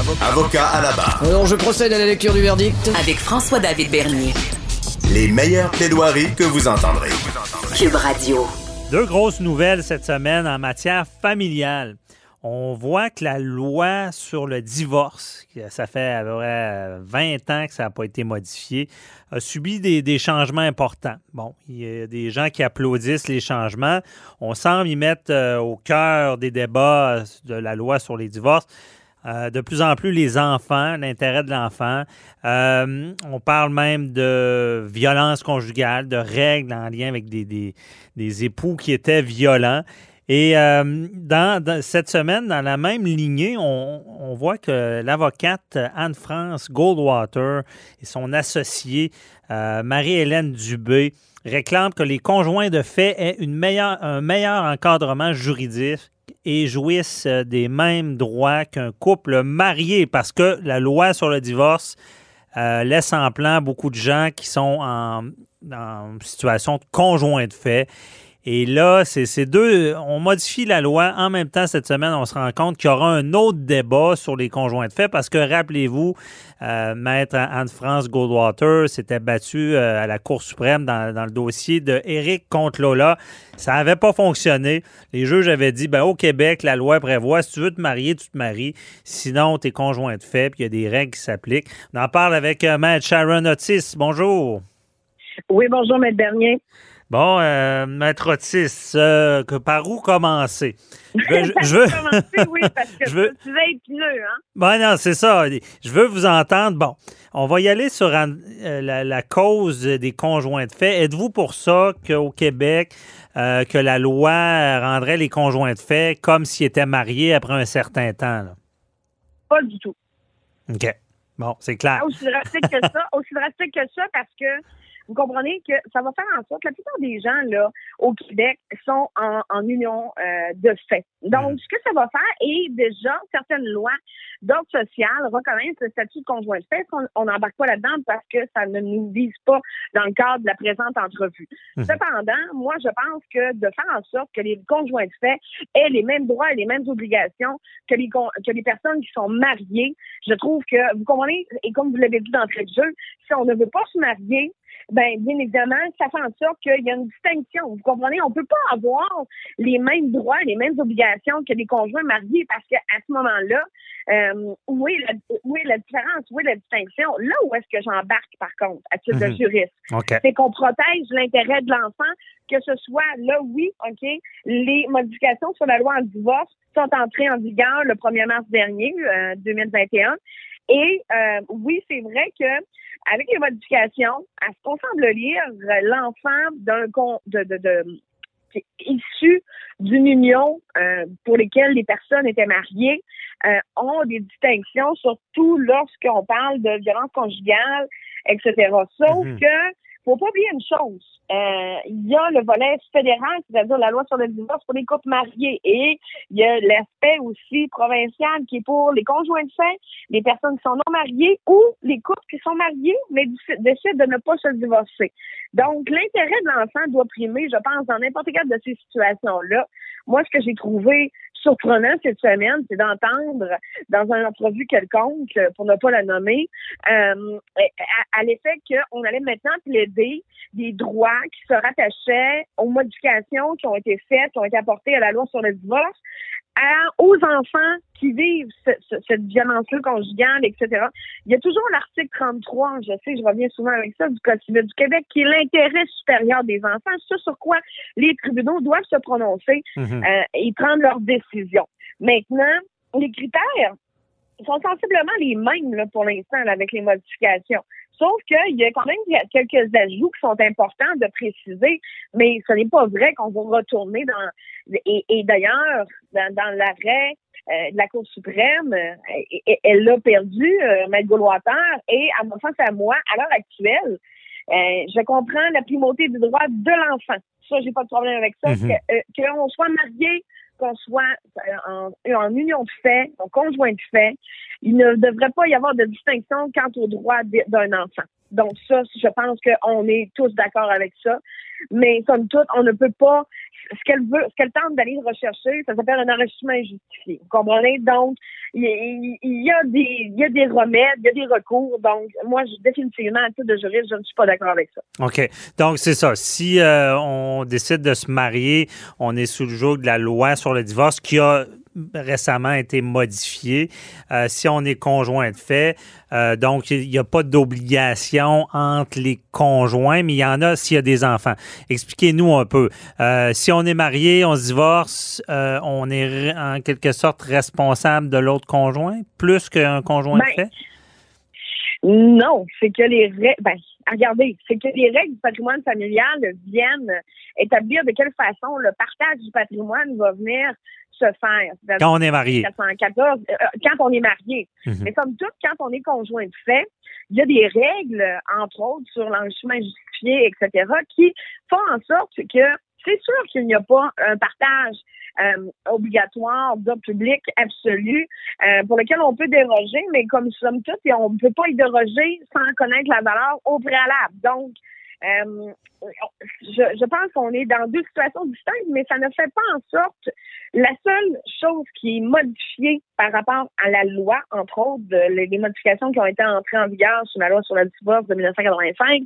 Avocat à la barre. Alors je procède à la lecture du verdict. Avec François-David Bernier. Les meilleures plaidoiries que vous entendrez. Cube Radio. Deux grosses nouvelles cette semaine en matière familiale. On voit que la loi sur le divorce, ça fait à peu près 20 ans que ça n'a pas été modifié, a subi des, des, changements importants. Bon, il y a des gens qui applaudissent les changements. On semble y mettre euh, au cœur des débats de la loi sur les divorces euh, de plus en plus les enfants, l'intérêt de l'enfant. Euh, on parle même de violence conjugale, de règles en lien avec des, des, époux qui étaient violents. Et euh, dans, cette semaine, dans la même lignée, on, voit que l'avocate Anne-France Goldwater et son associée Marie-Hélène Dubé réclament que les conjoints de fait aient une un meilleur encadrement juridique et jouissent des mêmes droits qu'un couple marié parce que la loi sur le divorce euh, laisse en plan beaucoup de gens qui sont en, en situation de conjoint de fait et là, c'est deux. On modifie la loi. En même temps, cette semaine, on se rend compte qu'il y aura un autre débat sur les conjoints de fait parce que, rappelez-vous, euh, Maître Anne-France Goldwater s'était battu euh, à la Cour suprême dans, le dossier de Eric contre Lola. Ça n'avait pas fonctionné. Les juges avaient dit ben, au Québec, la loi prévoit si tu veux te marier, tu te maries. Sinon, tu es conjoint de fait, puis il y a des règles qui s'appliquent. On en parle avec euh, Maître Sharon Otis. Bonjour. Oui, bonjour, Maître Bernier. Bon, euh, Maître Otis, euh, que par où commencer? Je veux. Je veux... commencer, oui, parce que je veux... tu épineux, hein? Ben non, c'est ça. Je veux vous entendre. Bon, on va y aller sur euh, la, la, cause des conjoints de fait. Êtes-vous pour ça qu'au Québec, euh, que la loi rendrait les conjoints de fait comme s'ils étaient mariés après un certain temps? Là? Pas du tout. OK. Bon, c'est clair. Aussi drastique que ça, aussi drastique que ça, parce que vous comprenez que ça va faire en sorte que la plupart des gens là au Québec sont en, en union euh, de fait. Donc, ce que ça va faire, et déjà, certaines lois d'ordre social reconnaissent le statut de conjoint de fait. On n'embarque pas là-dedans parce que ça ne nous vise pas dans le cadre de la présente entrevue. Cependant, moi, je pense que de faire en sorte que les conjoints de fait aient les mêmes droits et les mêmes obligations que les, que les personnes qui sont mariées, je trouve que, vous comprenez, et comme vous l'avez dit d'entrée de jeu, si on ne veut pas se marier, ben bien évidemment, ça fait en sorte qu'il y a une distinction. Vous comprenez? On peut pas avoir les mêmes droits, les mêmes obligations que les conjoints mariés parce qu'à ce moment-là, euh, où, est la, où est la différence, où est la distinction? Là où est-ce que j'embarque, par contre, à titre de Mhm. juriste? C'est qu'on protège l'intérêt de l'enfant, que ce soit là, oui, OK, les modifications sur la loi en divorce sont entrées en vigueur le 1er mars dernier, euh, 2021. Et euh, oui, c'est vrai que avec les modifications, à ce qu'on semble lire, l'enfant d'un con de, de, de qui est issu d'une union euh, pour lesquelles les personnes étaient mariées euh, ont des distinctions, surtout lorsqu'on parle de violence conjugale, etc. Sauf Mhm. que faut pas oublier une chose. Euh, Il y a le volet fédéral, c'est-à-dire la loi sur le divorce pour les couples mariés, et il y a l'aspect aussi provincial qui est pour les conjoints de les personnes qui sont non mariées ou les couples qui sont mariés mais déc- décident de ne pas se divorcer. Donc, l'intérêt de l'enfant doit primer, je pense, dans n'importe quelle de ces situations-là. Moi, ce que j'ai trouvé surprenant cette semaine, c'est d'entendre dans une entrevue quelconque, euh, pour ne pas la nommer, euh, à, à l'effet qu'on allait maintenant plaider des droits qui se rattachaient aux modifications qui ont été faites, qui ont été apportées à la loi sur le divorce, à, aux enfants qui vivent ce- ce- cette violence-là conjugale, etc. Il y a toujours l'article 33, je sais, je reviens souvent avec ça, du Code civil du Québec, qui est l'intérêt supérieur des enfants, ce sur quoi les tribunaux doivent se prononcer Mhm. euh, et prendre leurs décisions. Maintenant, les critères sont sensiblement les mêmes là, pour l'instant avec les modifications. Sauf qu'il y a quand même quelques ajouts qui sont importants de préciser, mais ce n'est pas vrai qu'on va retourner dans... Et, et d'ailleurs, dans, dans l'arrêt euh, de la Cour suprême, euh, elle l'a perdu, euh, Maître et à mon sens, à moi, à l'heure actuelle, euh, je comprends la primauté du droit de l'enfant. Ça, j'ai pas de problème avec ça. Mhm. Que, qu'on soit marié, qu'on soit en, en union de fait, en conjoint de fait, il ne devrait pas y avoir de distinction quant au droit de- d'un enfant. Donc ça, je pense qu'on est tous d'accord avec ça. Mais comme tout, on ne peut pas ce qu'elle veut, ce qu'elle tente d'aller rechercher, ça s'appelle un enrichissement injustifié. Vous comprenez? Donc, il y, a des, il y a des remèdes, il y a des recours. Donc, moi, je, définitivement, à titre de juriste, je ne suis pas d'accord avec ça. OK. Donc, c'est ça. Si euh, on décide de se marier, on est sous le joug de la loi sur le divorce qui a récemment été modifié. Euh, si on est conjoint de fait, euh, donc il n'y a pas d'obligation entre les conjoints, mais il y en a s'il y a des enfants. Expliquez-nous un peu. Euh, si on est marié, on se divorce, on est en quelque sorte responsable de l'autre conjoint, plus qu'un conjoint de Ben, fait? Non, c'est que les règles, ben, regardez, c'est que les règles du patrimoine familial viennent établir de quelle façon le partage du patrimoine va venir se faire. Quand on est marié. 414, euh, quand on est marié. Mhm. Mais comme tout, quand on est conjoint de fait, il y a des règles, entre autres, sur l'enrichissement justifié, etc., qui font en sorte que c'est sûr qu'il n'y a pas un partage euh, obligatoire de public absolu euh, pour lequel on peut déroger, mais comme somme toute, et on ne peut pas y déroger sans connaître la valeur au préalable. Donc, euh, je, je pense qu'on est dans deux situations distinctes, mais ça ne fait pas en sorte la seule chose qui est modifiée par rapport à la loi, entre autres, les modifications qui ont été entrées en vigueur sur la loi sur le divorce de 1985,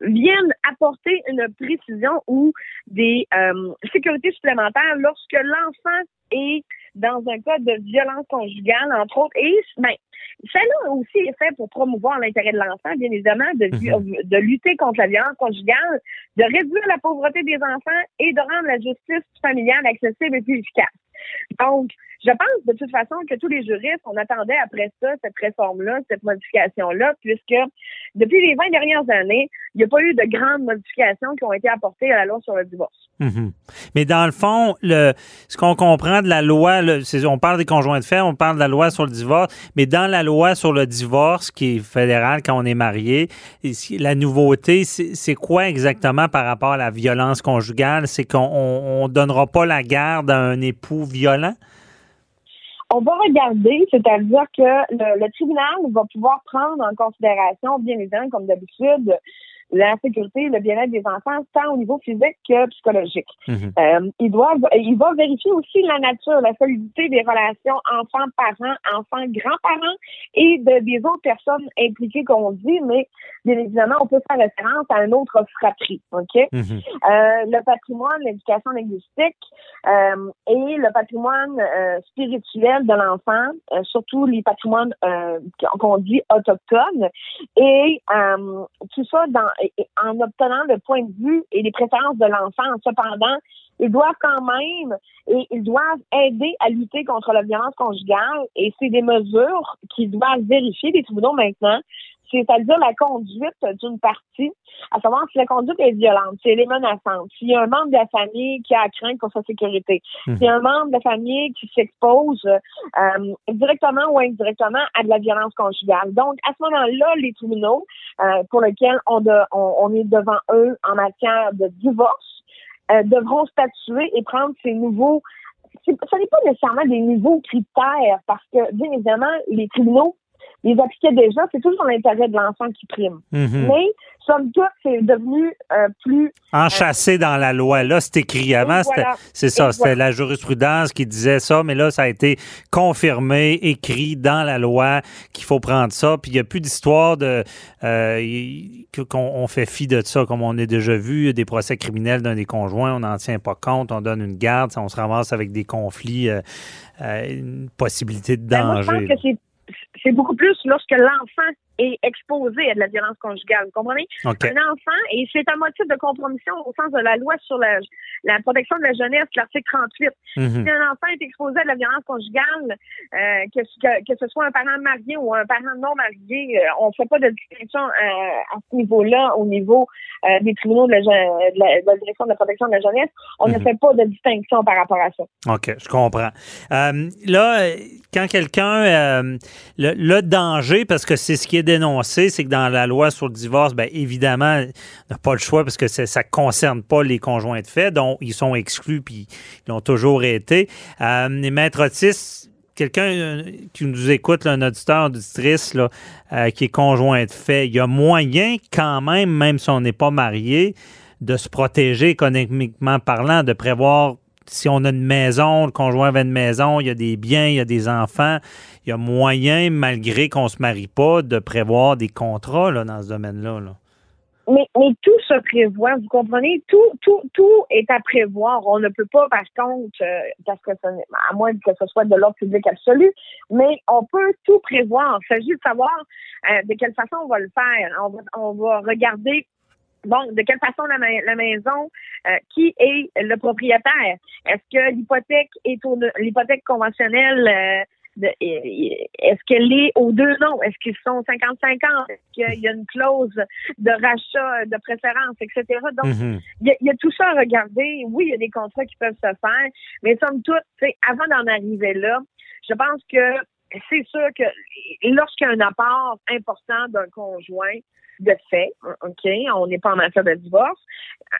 viennent apporter une précision ou des euh, sécurités supplémentaires lorsque l'enfant est dans un cas de violence conjugale, entre autres, et ben, celle-là aussi est fait pour promouvoir l'intérêt de l'enfant, bien évidemment, de, de lutter contre la violence conjugale, de réduire la pauvreté des enfants et de rendre la justice familiale accessible et plus efficace. Donc, je pense de toute façon que tous les juristes, on attendait après ça, cette réforme-là, cette modification-là, puisque depuis les 20 dernières années, il n'y a pas eu de grandes modifications qui ont été apportées à la loi sur le divorce. Mhm. Mais dans le fond, le, ce qu'on comprend de la loi, on parle des conjoints de fait, on parle de la loi sur le divorce, mais dans la loi sur le divorce, qui est fédérale quand on est marié, la nouveauté, c'est quoi exactement par rapport à la violence conjugale? C'est qu'on ne donnera pas la garde à un époux violent? On va regarder, c'est-à-dire que le, tribunal va pouvoir prendre en considération, bien évidemment, comme d'habitude, la sécurité et le bien-être des enfants, tant au niveau physique que psychologique. Mhm. Euh, il, doit, il va vérifier aussi la nature, la solidité des relations enfants-parents, enfants-grands-parents et de, des autres personnes impliquées qu'on dit, mais bien évidemment, on peut faire référence à un autre fratrie. OK? Mhm. Euh, le patrimoine, l'éducation linguistique euh, et le patrimoine spirituel de l'enfant, surtout les patrimoines qu'on dit autochtones, et tout ça dans, en obtenant le point de vue et les préférences de l'enfant. Cependant, ils doivent quand même et ils doivent aider à lutter contre la violence conjugale et c'est des mesures qu'ils doivent vérifier les tribunaux maintenant c'est-à-dire la conduite d'une partie, à savoir si la conduite est violente, si elle est menaçante, s'il y a un membre de la famille qui a à craindre pour sa sécurité, s'il y a un membre de la famille qui s'expose euh, directement ou indirectement à de la violence conjugale. Donc, à ce moment-là, les tribunaux euh, pour lesquels on, on, est devant eux en matière de divorce euh, devront statuer et prendre ces nouveaux ce n'est pas nécessairement des nouveaux critères parce que, bien évidemment, les tribunaux les appliquaient déjà, c'est toujours l'intérêt de l'enfant qui prime. Mhm. Mais, somme toute, c'est devenu euh, plus... Enchâssé dans la loi. Là, c'est écrit avant. Voilà. C'est ça, c'était voilà. la jurisprudence qui disait ça, mais là, ça a été confirmé, écrit dans la loi qu'il faut prendre ça. Puis il n'y a plus d'histoire de euh, qu'on on fait fi de ça, comme on a déjà vu, des procès criminels d'un des conjoints, on n'en tient pas compte, on donne une garde, on se ramasse avec des conflits, euh, euh, une possibilité de Ben, moi, je danger. pense que c'est beaucoup plus lorsque l'enfant est exposé à de la violence conjugale. Vous comprenez? OK. Un enfant, et c'est un motif de compromission au sens de la loi sur la, la protection de la jeunesse, l'article 38. Mhm. Si un enfant est exposé à de la violence conjugale, euh, que, que, que ce soit un parent marié ou un parent non marié, euh, on ne fait pas de distinction euh, à ce niveau-là, au niveau des tribunaux de la, je- de la- de la direction de la protection de la jeunesse. On ne Mhm. fait pas de distinction par rapport à ça. OK, je comprends. Là, quand quelqu'un, le, le danger, parce que c'est ce qui est dénoncé, c'est que dans la loi sur le divorce, bien évidemment, on n'a pas le choix parce que ça ne concerne pas les conjoints de fait, dont ils sont exclus puis ils l'ont toujours été. Euh, les maîtres Otis, quelqu'un euh, qui nous écoute, un auditeur, auditrice, là, euh, qui est conjoint de fait, il y a moyen quand même, même si on n'est pas marié, de se protéger économiquement parlant, de prévoir si on a une maison, le conjoint avait une maison, il y a des biens, il y a des enfants, il y a moyen, malgré qu'on ne se marie pas, de prévoir des contrats là, dans ce domaine-là. là? Mais, mais tout se prévoit, vous comprenez? Tout, tout, tout est à prévoir. On ne peut pas, par contre, euh, parce que à moins que ce soit de l'ordre public absolu, mais on peut tout prévoir. Il s'agit de savoir euh, de quelle façon on va le faire. On va, on va regarder Bon, de quelle façon la, la maison, euh, qui est le propriétaire? Est-ce que l'hypothèque est l'hypothèque conventionnelle est-ce qu'elle est aux deux noms? Est-ce qu'ils sont 50-50? Est-ce qu'il y a une clause de rachat, de préférence, etc.? Donc, Mhm. il y, a, il y a tout ça à regarder. Oui, il y a des contrats qui peuvent se faire, mais somme toute, tu sais, avant d'en arriver là, je pense que c'est sûr que lorsqu'il y a un apport important d'un conjoint de fait, OK, on n'est pas en matière de divorce,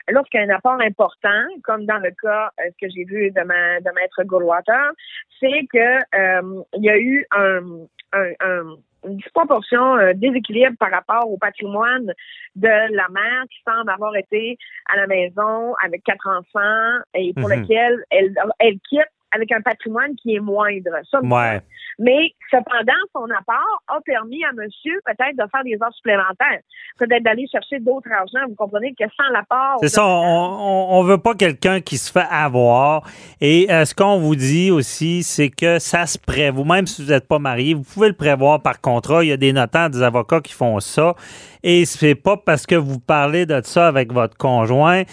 lorsqu'il y a un apport important, comme dans le cas euh, que j'ai vu de, ma, de Maître Goldwater, c'est que euh, il y a eu un, un, un- une disproportion, un déséquilibre par rapport au patrimoine de la mère qui semble avoir été à la maison avec quatre enfants et pour Mhm. lequel elle, elle quitte avec un patrimoine qui est moindre. Ça, Ouais. mais cependant, son apport a permis à monsieur peut-être de faire des heures supplémentaires, peut-être d'aller chercher d'autres argent. Vous comprenez que sans l'apport... C'est ça, on, on veut pas quelqu'un qui se fait avoir. Et euh, ce qu'on vous dit aussi, c'est que ça se prévoit. Même si vous n'êtes pas marié, vous pouvez le prévoir par contrat. Il y a des notaires, des avocats qui font ça. Et c'est pas parce que vous parlez de ça avec votre conjoint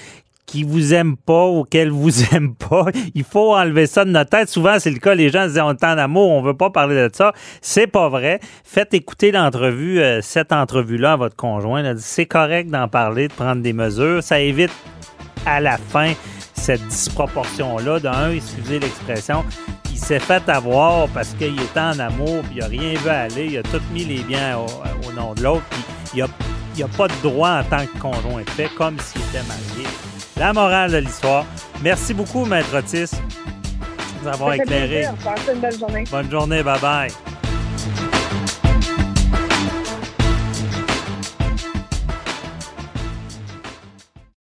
qui vous aime pas ou qu'elle vous aime pas. Il faut enlever ça de notre tête. Souvent, c'est le cas. Les gens se disent on est en amour, on veut pas parler de ça. C'est pas vrai. Faites écouter l'entrevue, euh, cette entrevue-là à votre conjoint. C'est correct d'en parler, de prendre des mesures. Ça évite à la fin cette disproportion-là. D'un, excusez l'expression, il s'est fait avoir parce qu'il était en amour, puis il n'a rien vu aller, il a tout mis les biens au, nom de l'autre, puis il n'a a pas de droit en tant que conjoint fait, comme s'il était marié. La morale de l'histoire. Merci beaucoup, Maître Otis, de nous avoir éclairé. belle journée. Bonne journée, bye bye.